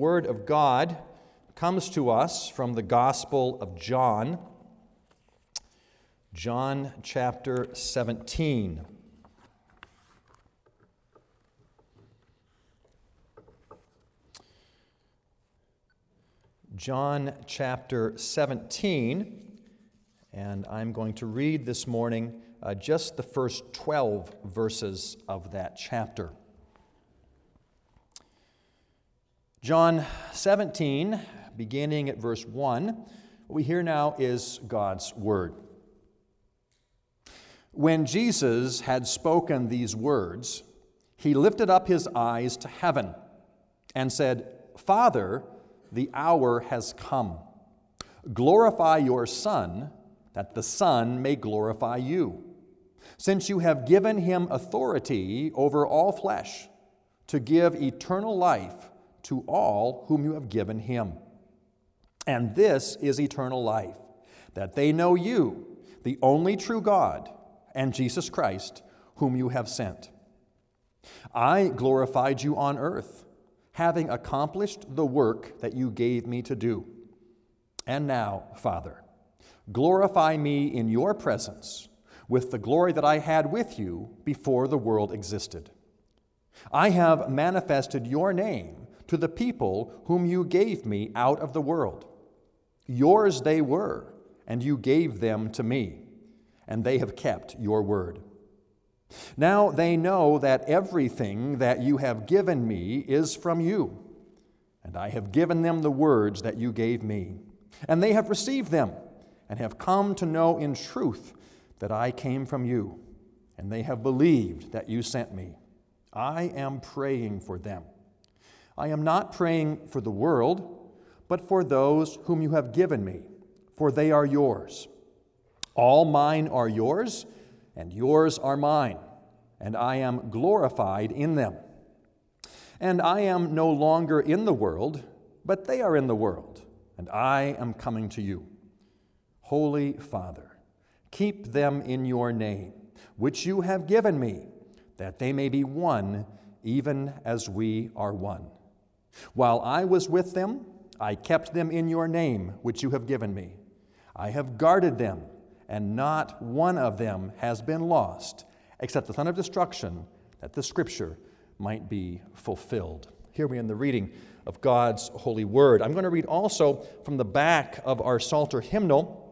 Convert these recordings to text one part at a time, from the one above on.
Word of God comes to us from the Gospel of John, John chapter 17. John chapter 17, and I'm going to read this morning uh, just the first 12 verses of that chapter. John 17, beginning at verse 1, what we hear now is God's word. When Jesus had spoken these words, he lifted up his eyes to heaven and said, Father, the hour has come. Glorify your Son, that the Son may glorify you, since you have given him authority over all flesh to give eternal life to all whom you have given him. And this is eternal life, that they know you, the only true God, and Jesus Christ, whom you have sent. I glorified you on earth, having accomplished the work that you gave me to do. And now, Father, glorify me in your presence with the glory that I had with you before the world existed. I have manifested your name to the people whom you gave me out of the world. Yours they were, and you gave them to me, and they have kept your word. Now they know that everything that you have given me is from you, and I have given them the words that you gave me, and they have received them, and have come to know in truth that I came from you, and they have believed that you sent me. I am praying for them. I am not praying for the world, but for those whom you have given me, for they are yours. All mine are yours, and yours are mine, and I am glorified in them. And I am no longer in the world, but they are in the world, and I am coming to you. Holy Father, keep them in your name, which you have given me, that they may be one, even as we are one. While I was with them, I kept them in your name, which you have given me. I have guarded them, and not one of them has been lost, except the son of destruction, that the scripture might be fulfilled. Here we end the reading of God's holy word. I'm going to read also from the back of our Psalter hymnal,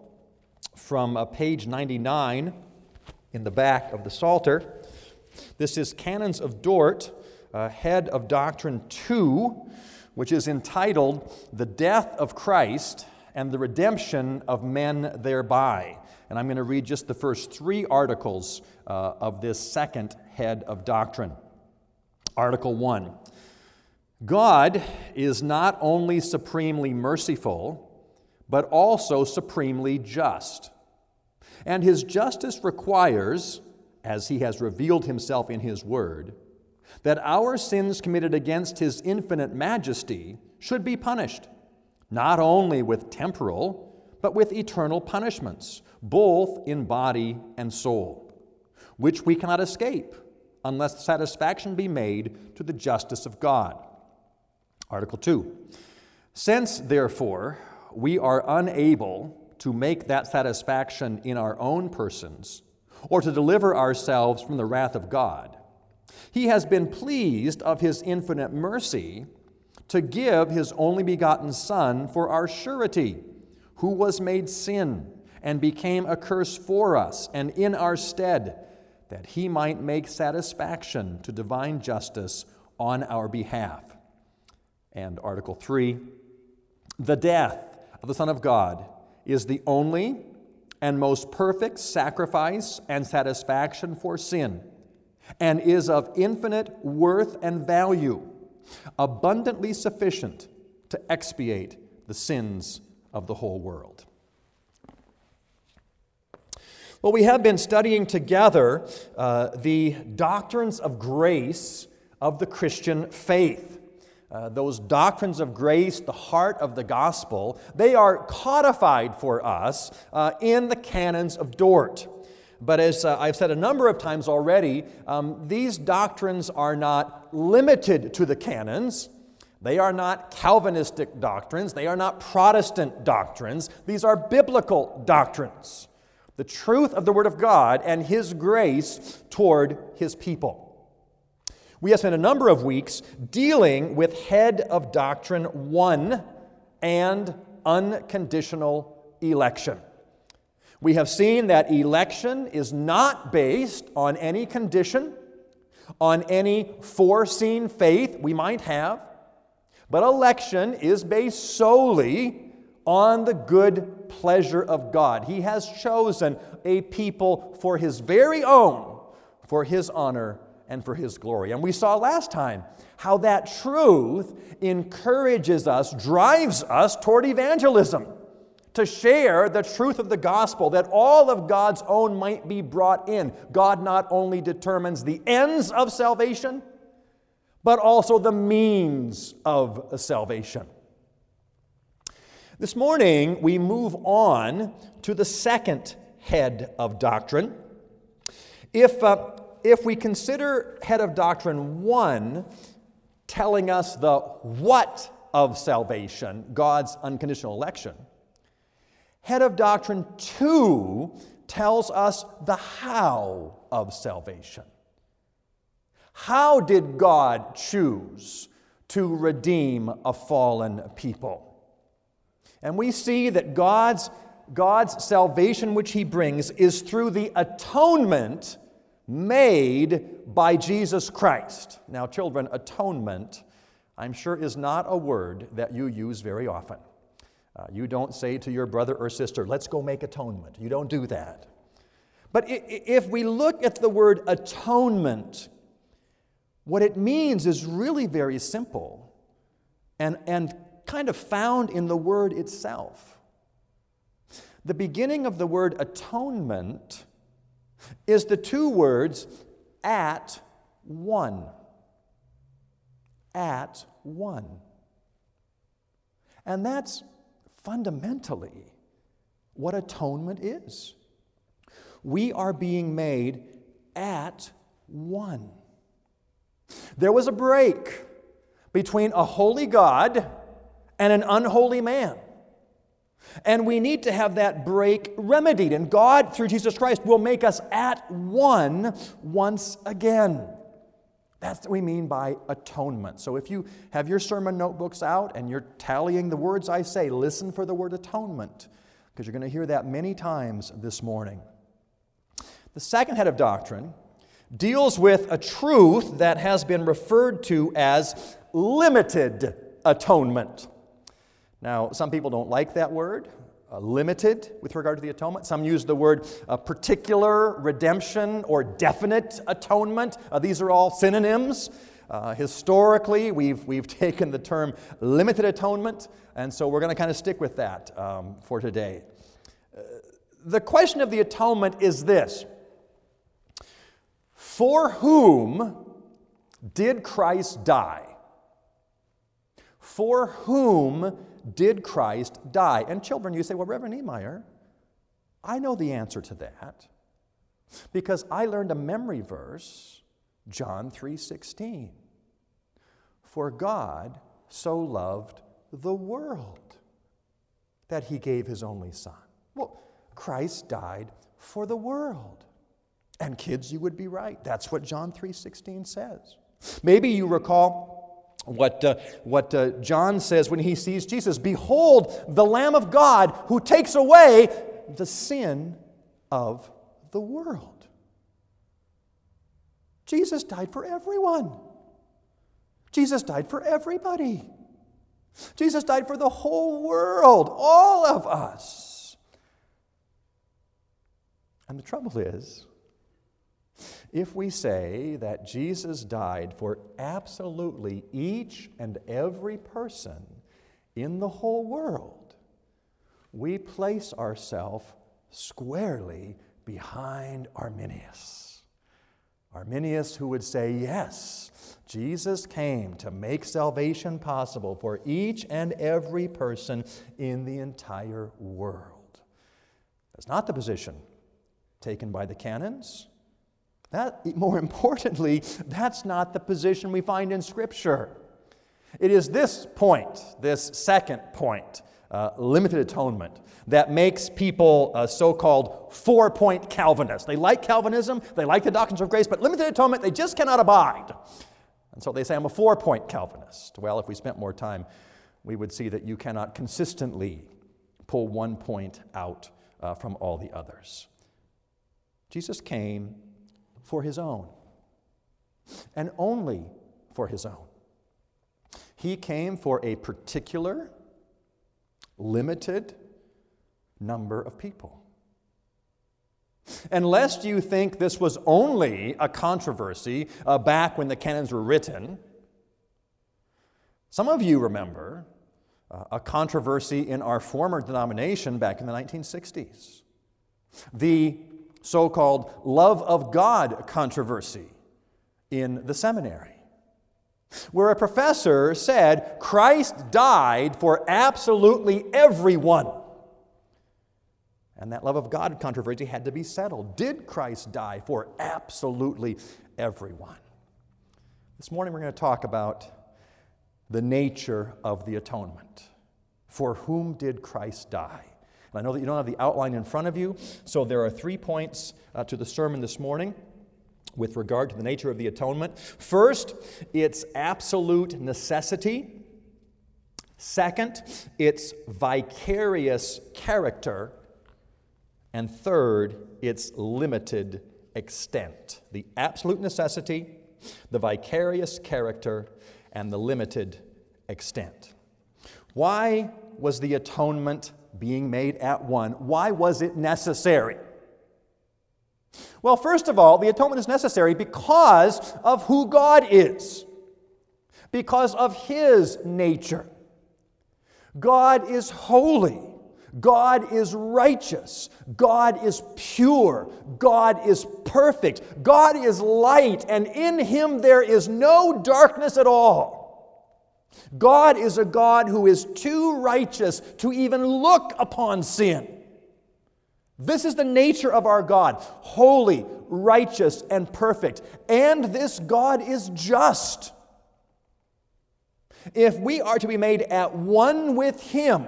from uh, page 99 in the back of the Psalter. This is Canons of Dort uh, head of Doctrine 2, which is entitled The Death of Christ and the Redemption of Men Thereby. And I'm going to read just the first three articles uh, of this second head of doctrine. Article 1 God is not only supremely merciful, but also supremely just. And his justice requires, as he has revealed himself in his word, that our sins committed against his infinite majesty should be punished, not only with temporal, but with eternal punishments, both in body and soul, which we cannot escape unless satisfaction be made to the justice of God. Article 2. Since, therefore, we are unable to make that satisfaction in our own persons, or to deliver ourselves from the wrath of God, he has been pleased of his infinite mercy to give his only begotten Son for our surety, who was made sin and became a curse for us and in our stead, that he might make satisfaction to divine justice on our behalf. And Article 3 The death of the Son of God is the only and most perfect sacrifice and satisfaction for sin and is of infinite worth and value, abundantly sufficient to expiate the sins of the whole world. Well, we have been studying together uh, the doctrines of grace of the Christian faith. Uh, those doctrines of grace, the heart of the gospel, they are codified for us uh, in the canons of Dort. But as uh, I've said a number of times already, um, these doctrines are not limited to the canons. They are not Calvinistic doctrines. They are not Protestant doctrines. These are biblical doctrines. The truth of the Word of God and His grace toward His people. We have spent a number of weeks dealing with head of doctrine one and unconditional election. We have seen that election is not based on any condition, on any foreseen faith we might have, but election is based solely on the good pleasure of God. He has chosen a people for His very own, for His honor and for His glory. And we saw last time how that truth encourages us, drives us toward evangelism to share the truth of the gospel, that all of God's own might be brought in. God not only determines the ends of salvation, but also the means of salvation. This morning, we move on to the second head of doctrine. If, uh, if we consider head of doctrine one telling us the what of salvation, God's unconditional election, head of doctrine two tells us the how of salvation. How did God choose to redeem a fallen people? And we see that God's, God's salvation, which He brings, is through the atonement made by Jesus Christ. Now, children, atonement, I'm sure, is not a word that you use very often. Uh, you don't say to your brother or sister, let's go make atonement. You don't do that. But if we look at the word atonement, what it means is really very simple and, and kind of found in the word itself. The beginning of the word atonement is the two words at one. At one. And that's fundamentally what atonement is. We are being made at one. There was a break between a holy God and an unholy man. And we need to have that break remedied. And God, through Jesus Christ, will make us at one once again. That's what we mean by atonement. So if you have your sermon notebooks out and you're tallying the words I say, listen for the word atonement, because you're going to hear that many times this morning. The second head of doctrine deals with a truth that has been referred to as limited atonement. Now, some people don't like that word, uh, limited with regard to the atonement. Some use the word uh, particular redemption or definite atonement. Uh, these are all synonyms. Uh, historically, we've, we've taken the term limited atonement, and so we're going to kind of stick with that um, for today. Uh, the question of the atonement is this For whom did Christ die? For whom did Christ die? And children, you say, well, Reverend Niemeyer, I know the answer to that because I learned a memory verse, John 3:16. For God so loved the world that he gave his only son. Well, Christ died for the world. And kids, you would be right. That's what John 3:16 says. Maybe you recall what, uh, what uh, John says when he sees Jesus Behold, the Lamb of God who takes away the sin of the world. Jesus died for everyone. Jesus died for everybody. Jesus died for the whole world, all of us. And the trouble is, if we say that Jesus died for absolutely each and every person in the whole world, we place ourselves squarely behind Arminius. Arminius, who would say, Yes, Jesus came to make salvation possible for each and every person in the entire world. That's not the position taken by the canons that, more importantly, that's not the position we find in Scripture. It is this point, this second point, uh, limited atonement, that makes people uh, so called four point Calvinists. They like Calvinism, they like the doctrines of grace, but limited atonement they just cannot abide. And so they say, I'm a four point Calvinist. Well, if we spent more time, we would see that you cannot consistently pull one point out uh, from all the others. Jesus came for his own, and only for his own. He came for a particular, limited number of people. And lest you think this was only a controversy uh, back when the canons were written, some of you remember uh, a controversy in our former denomination back in the 1960s. The so called love of God controversy in the seminary, where a professor said Christ died for absolutely everyone. And that love of God controversy had to be settled. Did Christ die for absolutely everyone? This morning we're going to talk about the nature of the atonement. For whom did Christ die? And I know that you don't have the outline in front of you, so there are three points uh, to the sermon this morning with regard to the nature of the atonement. First, its absolute necessity. Second, its vicarious character. And third, its limited extent. The absolute necessity, the vicarious character, and the limited extent. Why was the atonement being made at one? Why was it necessary? Well, first of all, the atonement is necessary because of who God is, because of His nature. God is holy. God is righteous. God is pure. God is perfect. God is light, and in Him there is no darkness at all. God is a God who is too righteous to even look upon sin. This is the nature of our God holy, righteous, and perfect. And this God is just. If we are to be made at one with Him,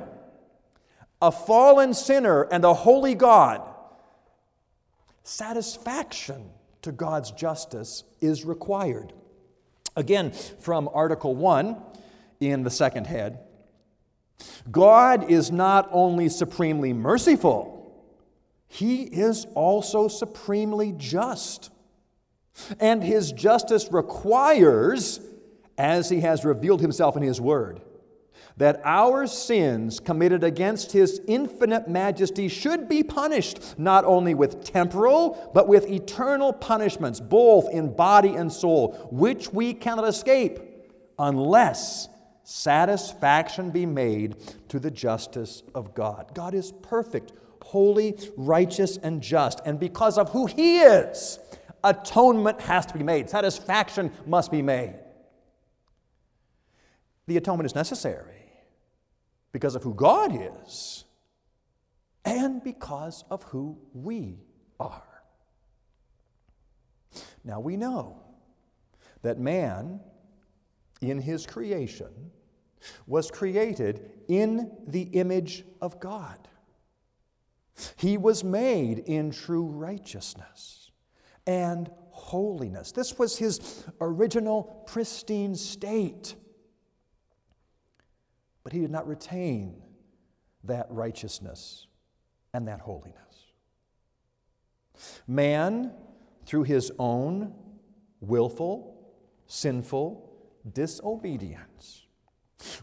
a fallen sinner and a holy God, satisfaction to God's justice is required. Again, from Article 1 in the second head God is not only supremely merciful, He is also supremely just. And His justice requires, as He has revealed Himself in His Word, that our sins committed against His infinite majesty should be punished, not only with temporal, but with eternal punishments, both in body and soul, which we cannot escape unless satisfaction be made to the justice of God. God is perfect, holy, righteous, and just. And because of who He is, atonement has to be made, satisfaction must be made. The atonement is necessary because of who God is and because of who we are. Now we know that man, in his creation, was created in the image of God. He was made in true righteousness and holiness. This was his original pristine state. But he did not retain that righteousness and that holiness. Man, through his own willful, sinful disobedience,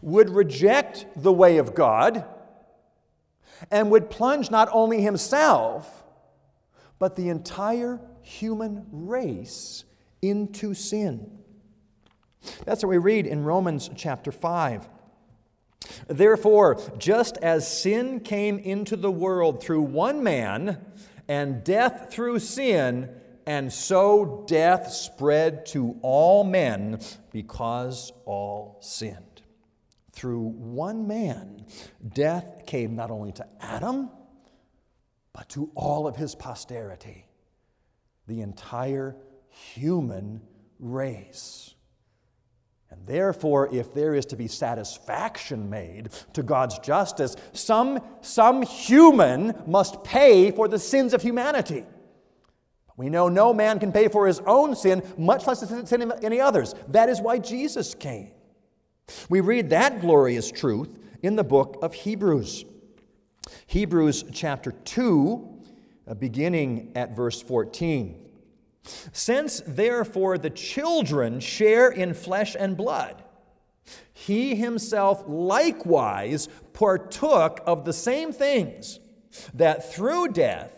would reject the way of God and would plunge not only himself, but the entire human race into sin. That's what we read in Romans chapter 5. Therefore, just as sin came into the world through one man, and death through sin, and so death spread to all men because all sinned. Through one man, death came not only to Adam, but to all of his posterity, the entire human race. And therefore, if there is to be satisfaction made to God's justice, some, some human must pay for the sins of humanity. We know no man can pay for his own sin, much less the sin of any others. That is why Jesus came. We read that glorious truth in the book of Hebrews. Hebrews chapter 2, uh, beginning at verse 14. Since therefore the children share in flesh and blood, he himself likewise partook of the same things, that through death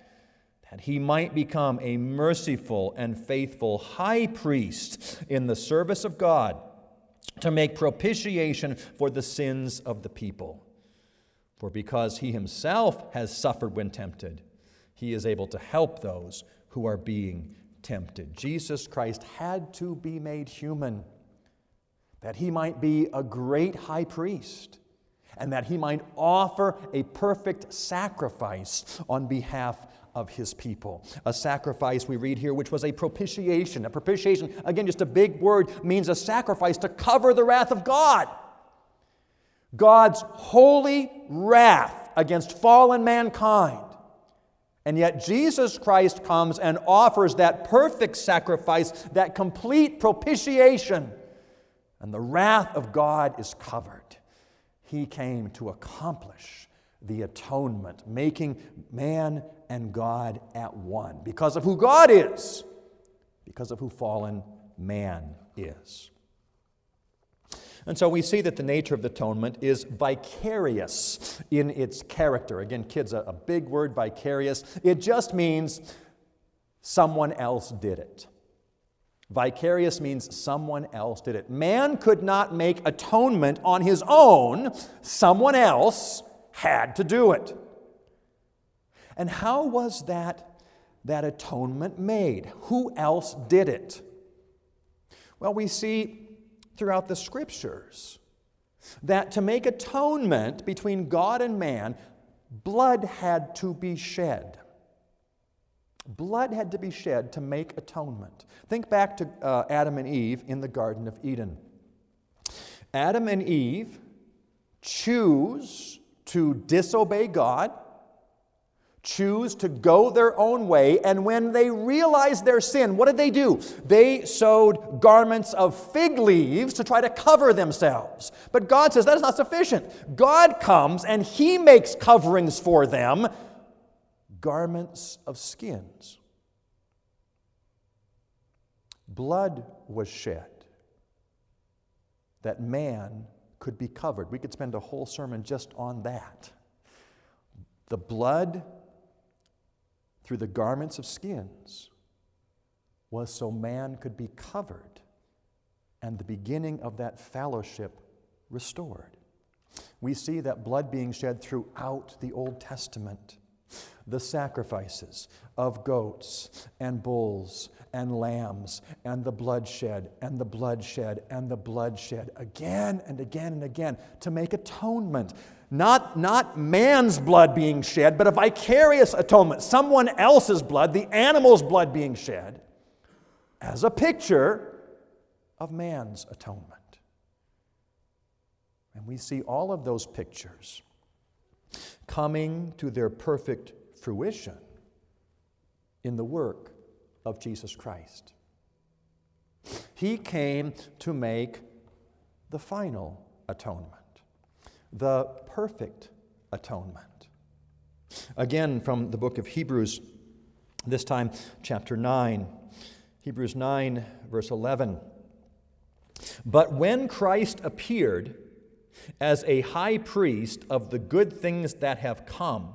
that he might become a merciful and faithful high priest in the service of God to make propitiation for the sins of the people. For because he himself has suffered when tempted, he is able to help those who are being tempted. Jesus Christ had to be made human that he might be a great high priest and that he might offer a perfect sacrifice on behalf of his people. A sacrifice we read here, which was a propitiation. A propitiation, again, just a big word, means a sacrifice to cover the wrath of God. God's holy wrath against fallen mankind. And yet, Jesus Christ comes and offers that perfect sacrifice, that complete propitiation and the wrath of God is covered. He came to accomplish the atonement, making man and God at one because of who God is, because of who fallen man is. And so we see that the nature of the atonement is vicarious in its character. Again, kids, a, a big word, vicarious. It just means someone else did it. Vicarious means someone else did it. Man could not make atonement on his own, someone else had to do it. And how was that, that atonement made? Who else did it? Well, we see throughout the scriptures that to make atonement between God and man, blood had to be shed. Blood had to be shed to make atonement. Think back to uh, Adam and Eve in the Garden of Eden. Adam and Eve choose to disobey God, choose to go their own way, and when they realized their sin, what did they do? They sewed garments of fig leaves to try to cover themselves. But God says that is not sufficient. God comes and He makes coverings for them garments of skins. Blood was shed that man could be covered. We could spend a whole sermon just on that. The blood through the garments of skins was so man could be covered and the beginning of that fellowship restored. We see that blood being shed throughout the Old Testament the sacrifices of goats and bulls and lambs and the bloodshed and the bloodshed and the bloodshed again and again and again to make atonement. Not, not man's blood being shed, but a vicarious atonement, someone else's blood, the animal's blood being shed, as a picture of man's atonement. And we see all of those pictures coming to their perfect fruition in the work of Jesus Christ. He came to make the final atonement, the perfect atonement. Again, from the book of Hebrews, this time chapter 9, Hebrews 9, verse 11. But when Christ appeared as a high priest of the good things that have come,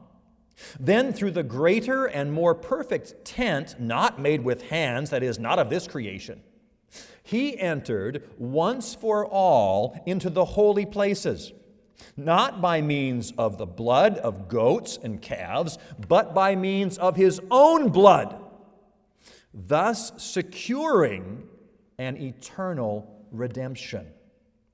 then, through the greater and more perfect tent, not made with hands, that is, not of this creation, he entered once for all into the holy places, not by means of the blood of goats and calves, but by means of his own blood, thus securing an eternal redemption.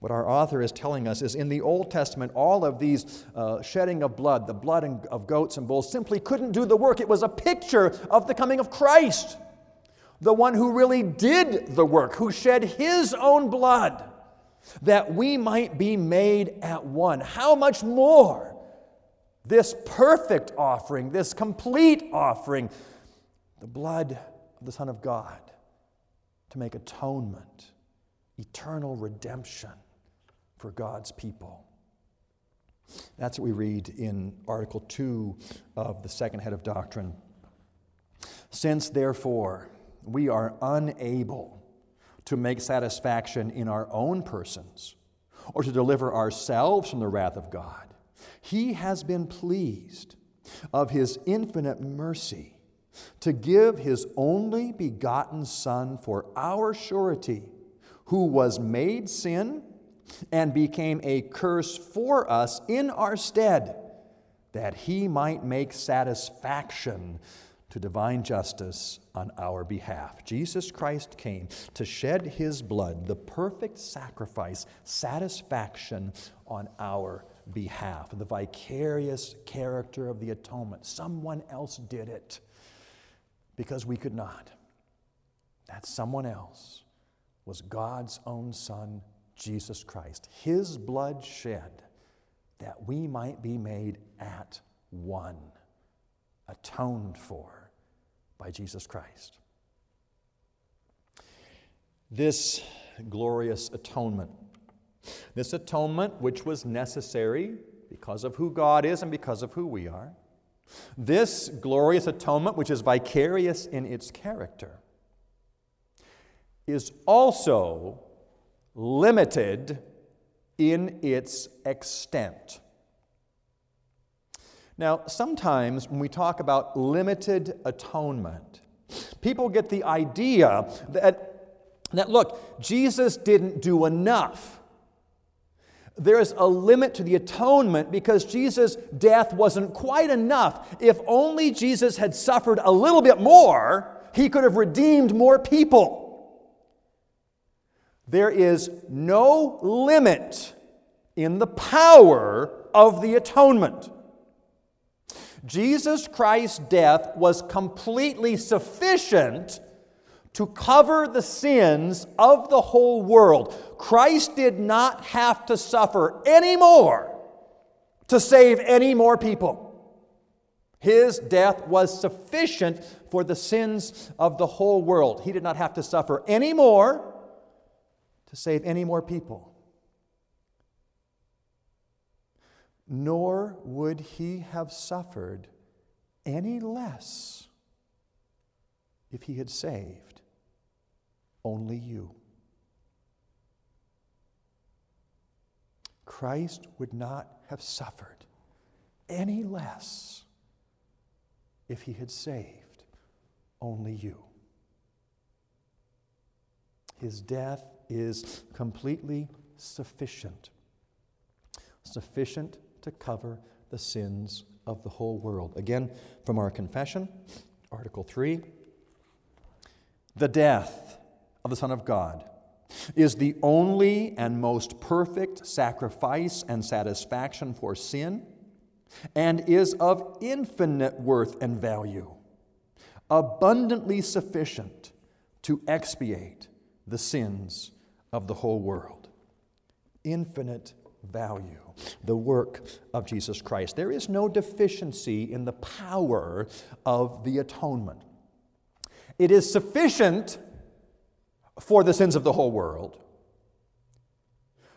What our author is telling us is in the Old Testament, all of these uh, shedding of blood, the blood of goats and bulls, simply couldn't do the work. It was a picture of the coming of Christ, the one who really did the work, who shed his own blood that we might be made at one. How much more this perfect offering, this complete offering, the blood of the Son of God to make atonement, eternal redemption for God's people. That's what we read in Article 2 of the second head of doctrine. Since, therefore, we are unable to make satisfaction in our own persons or to deliver ourselves from the wrath of God, He has been pleased of His infinite mercy to give His only begotten Son for our surety, who was made sin and became a curse for us in our stead, that he might make satisfaction to divine justice on our behalf. Jesus Christ came to shed his blood, the perfect sacrifice, satisfaction on our behalf. The vicarious character of the atonement. Someone else did it because we could not. That someone else was God's own Son, Jesus Christ, his blood shed that we might be made at one, atoned for by Jesus Christ. This glorious atonement, this atonement which was necessary because of who God is and because of who we are, this glorious atonement, which is vicarious in its character, is also limited in its extent. Now, sometimes when we talk about limited atonement, people get the idea that, that look, Jesus didn't do enough. There's a limit to the atonement because Jesus' death wasn't quite enough. If only Jesus had suffered a little bit more, he could have redeemed more people. There is no limit in the power of the atonement. Jesus Christ's death was completely sufficient to cover the sins of the whole world. Christ did not have to suffer any more to save any more people. His death was sufficient for the sins of the whole world. He did not have to suffer any more to save any more people. Nor would he have suffered any less if he had saved only you. Christ would not have suffered any less if he had saved only you. His death is completely sufficient. Sufficient to cover the sins of the whole world. Again, from our confession, Article 3 The death of the Son of God is the only and most perfect sacrifice and satisfaction for sin, and is of infinite worth and value, abundantly sufficient to expiate the sins of the whole world. Infinite value, the work of Jesus Christ. There is no deficiency in the power of the atonement. It is sufficient for the sins of the whole world,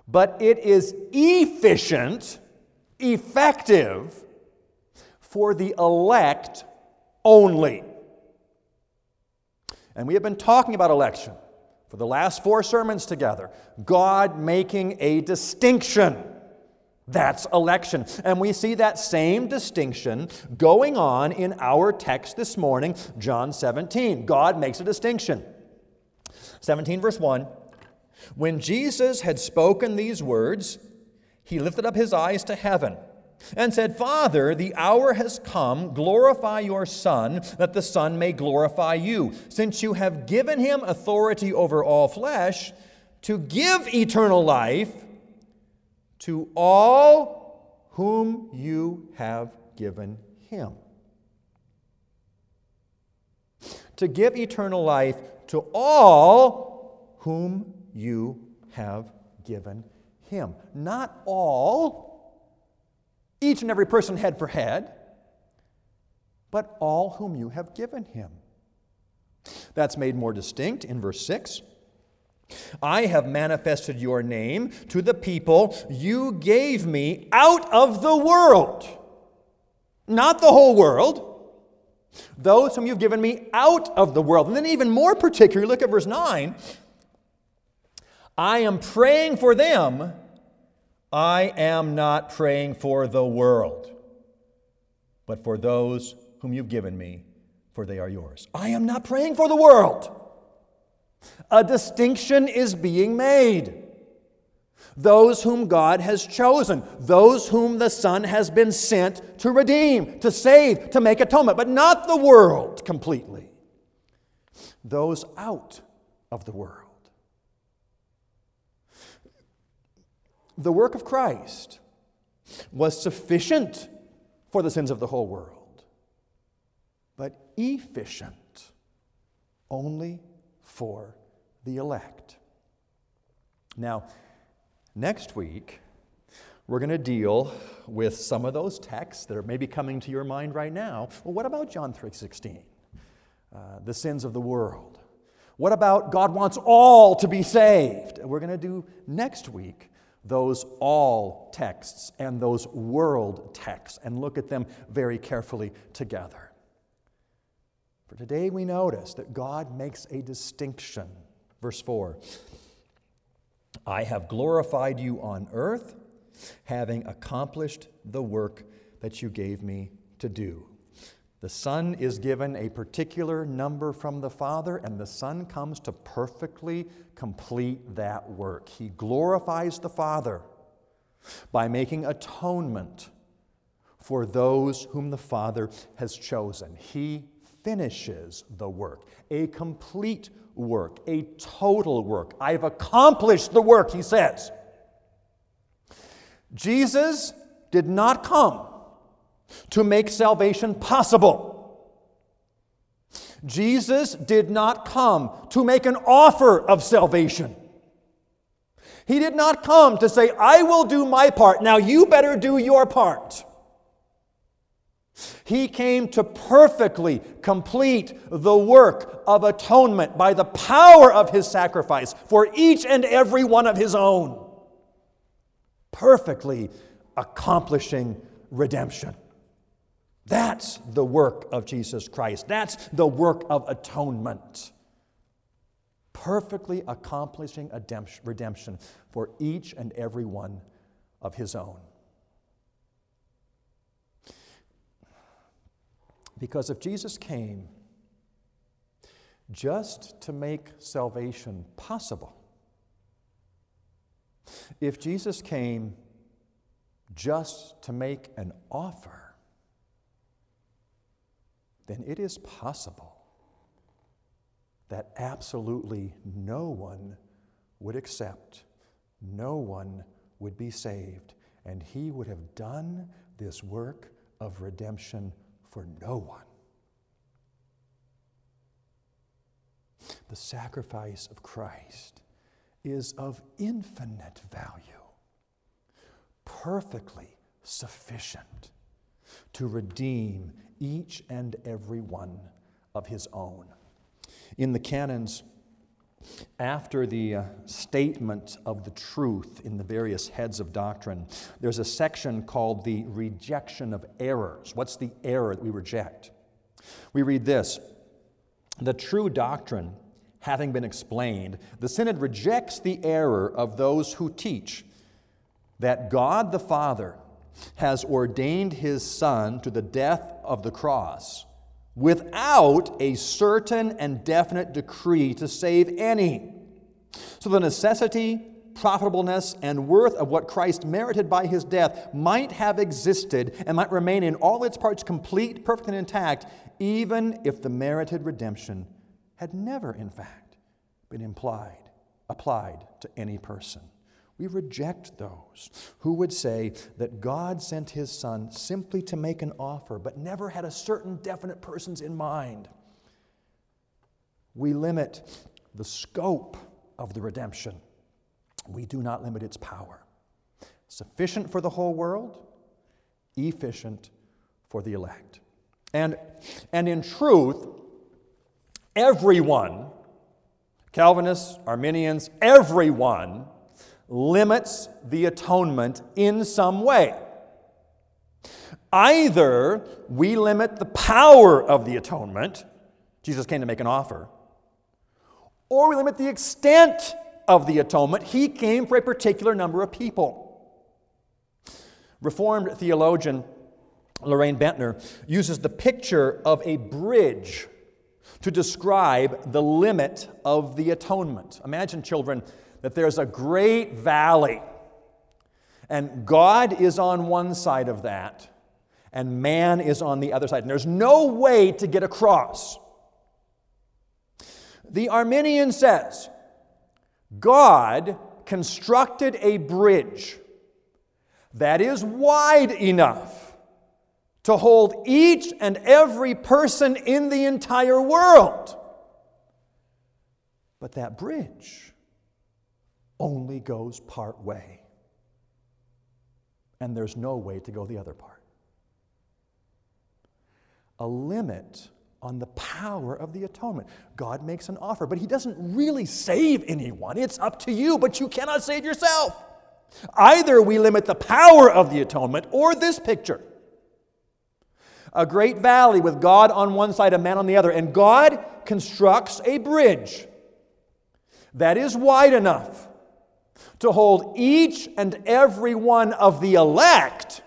but it is efficient, effective for the elect only. And we have been talking about election for the last four sermons together. God making a distinction. That's election. And we see that same distinction going on in our text this morning, John 17. God makes a distinction. 17, verse 1. When Jesus had spoken these words, he lifted up his eyes to heaven and said, Father, the hour has come. Glorify your Son, that the Son may glorify you, since you have given him authority over all flesh to give eternal life to all whom you have given him. To give eternal life to all whom you have given him. Not all, each and every person head for head, but all whom you have given him. That's made more distinct in verse 6. I have manifested your name to the people you gave me out of the world. Not the whole world. Those whom you've given me out of the world. And then, even more particularly, look at verse 9. I am praying for them. I am not praying for the world, but for those whom you've given me, for they are yours. I am not praying for the world. A distinction is being made. Those whom God has chosen, those whom the Son has been sent to redeem, to save, to make atonement, but not the world completely. Those out of the world. The work of Christ was sufficient for the sins of the whole world, but efficient only for the elect. Now, next week, we're going to deal with some of those texts that are maybe coming to your mind right now. Well, what about John 3:16? Uh, the sins of the world. What about God wants all to be saved? We're going to do next week those all texts and those world texts and look at them very carefully together. For today, we notice that God makes a distinction. Verse 4 I have glorified you on earth, having accomplished the work that you gave me to do. The Son is given a particular number from the Father, and the Son comes to perfectly complete that work. He glorifies the Father by making atonement for those whom the Father has chosen. He finishes the work, a complete work, a total work. I've accomplished the work, he says. Jesus did not come to make salvation possible. Jesus did not come to make an offer of salvation. He did not come to say, I will do my part, now you better do your part. He came to perfectly complete the work of atonement by the power of his sacrifice for each and every one of his own, perfectly accomplishing redemption. That's the work of Jesus Christ. That's the work of atonement. Perfectly accomplishing redemption for each and every one of his own. Because if Jesus came just to make salvation possible, if Jesus came just to make an offer, then it is possible that absolutely no one would accept, no one would be saved, and he would have done this work of redemption for no one. The sacrifice of Christ is of infinite value, perfectly sufficient to redeem each and every one of his own. In the canons, after the uh, statement of the truth in the various heads of doctrine, there's a section called the rejection of errors. What's the error that we reject? We read this The true doctrine having been explained, the Synod rejects the error of those who teach that God the Father has ordained his Son to the death of the cross without a certain and definite decree to save any. So the necessity, profitableness, and worth of what Christ merited by his death might have existed and might remain in all its parts complete, perfect, and intact, even if the merited redemption had never, in fact, been implied, applied to any person. We reject those who would say that God sent his son simply to make an offer, but never had a certain definite person's in mind. We limit the scope of the redemption, we do not limit its power. Sufficient for the whole world, efficient for the elect. And, and in truth, everyone, Calvinists, Arminians, everyone, limits the atonement in some way. Either we limit the power of the atonement, Jesus came to make an offer, or we limit the extent of the atonement, he came for a particular number of people. Reformed theologian Loraine Boettner uses the picture of a bridge to describe the limit of the atonement. Imagine, children, that there's a great valley, and God is on one side of that, and man is on the other side, and there's no way to get across. The Arminian says God constructed a bridge that is wide enough to hold each and every person in the entire world. But that bridge only goes part way. And there's no way to go the other part. A limit on the power of the atonement. God makes an offer, but He doesn't really save anyone. It's up to you, but you cannot save yourself. Either we limit the power of the atonement or this picture a great valley with God on one side and man on the other, and God constructs a bridge that is wide enough to hold each and every one of the elect.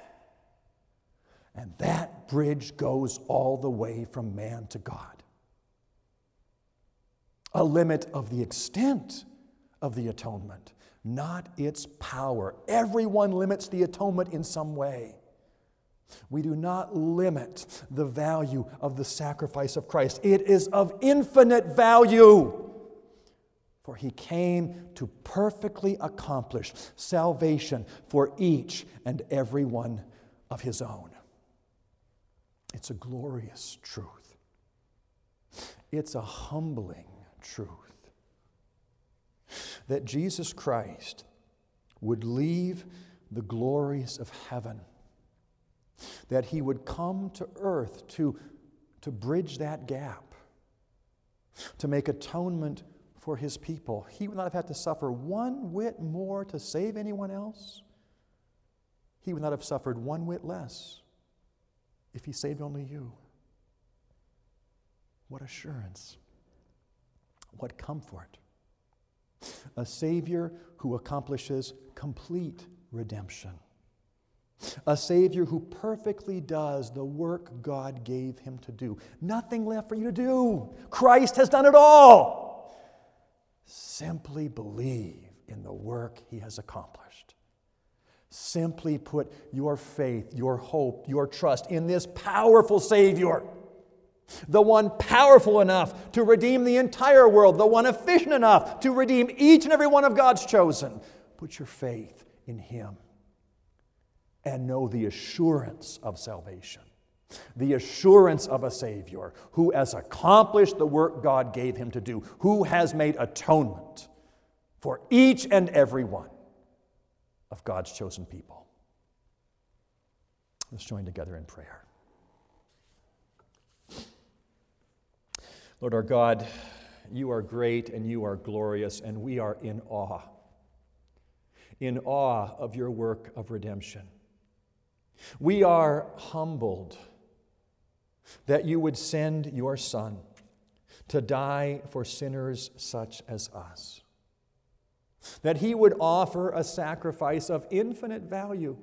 And that bridge goes all the way from man to God. A limit of the extent of the atonement, not its power. Everyone limits the atonement in some way. We do not limit the value of the sacrifice of Christ. It is of infinite value. For he came to perfectly accomplish salvation for each and every one of his own. It's a glorious truth, it's a humbling truth that Jesus Christ would leave the glories of heaven, that he would come to earth to, to bridge that gap, to make atonement for his people, he would not have had to suffer one whit more to save anyone else. He would not have suffered one whit less if he saved only you. What assurance! What comfort! A Savior who accomplishes complete redemption. A Savior who perfectly does the work God gave him to do. Nothing left for you to do. Christ has done it all. Simply believe in the work he has accomplished. Simply put your faith, your hope, your trust in this powerful Savior, the one powerful enough to redeem the entire world, the one efficient enough to redeem each and every one of God's chosen. Put your faith in him and know the assurance of salvation the assurance of a Savior who has accomplished the work God gave him to do, who has made atonement for each and every one of God's chosen people. Let's join together in prayer. Lord our God, you are great and you are glorious, and we are in awe. In awe of your work of redemption. We are humbled that you would send your Son to die for sinners such as us. That he would offer a sacrifice of infinite value,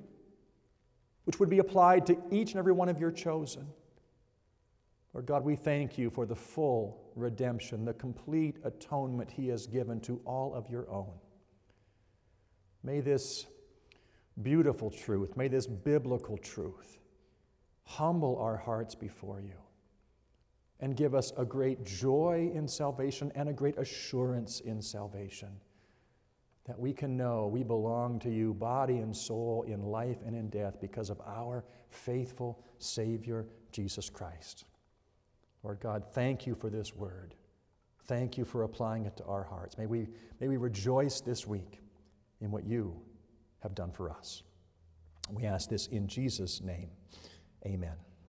which would be applied to each and every one of your chosen. Lord God, we thank you for the full redemption, the complete atonement he has given to all of your own. May this beautiful truth, may this biblical truth humble our hearts before you and give us a great joy in salvation and a great assurance in salvation. That we can know we belong to you, body and soul, in life and in death, because of our faithful Savior, Jesus Christ. Lord God, thank you for this word. Thank you for applying it to our hearts. May we, may we rejoice this week in what you have done for us. We ask this in Jesus' name. Amen.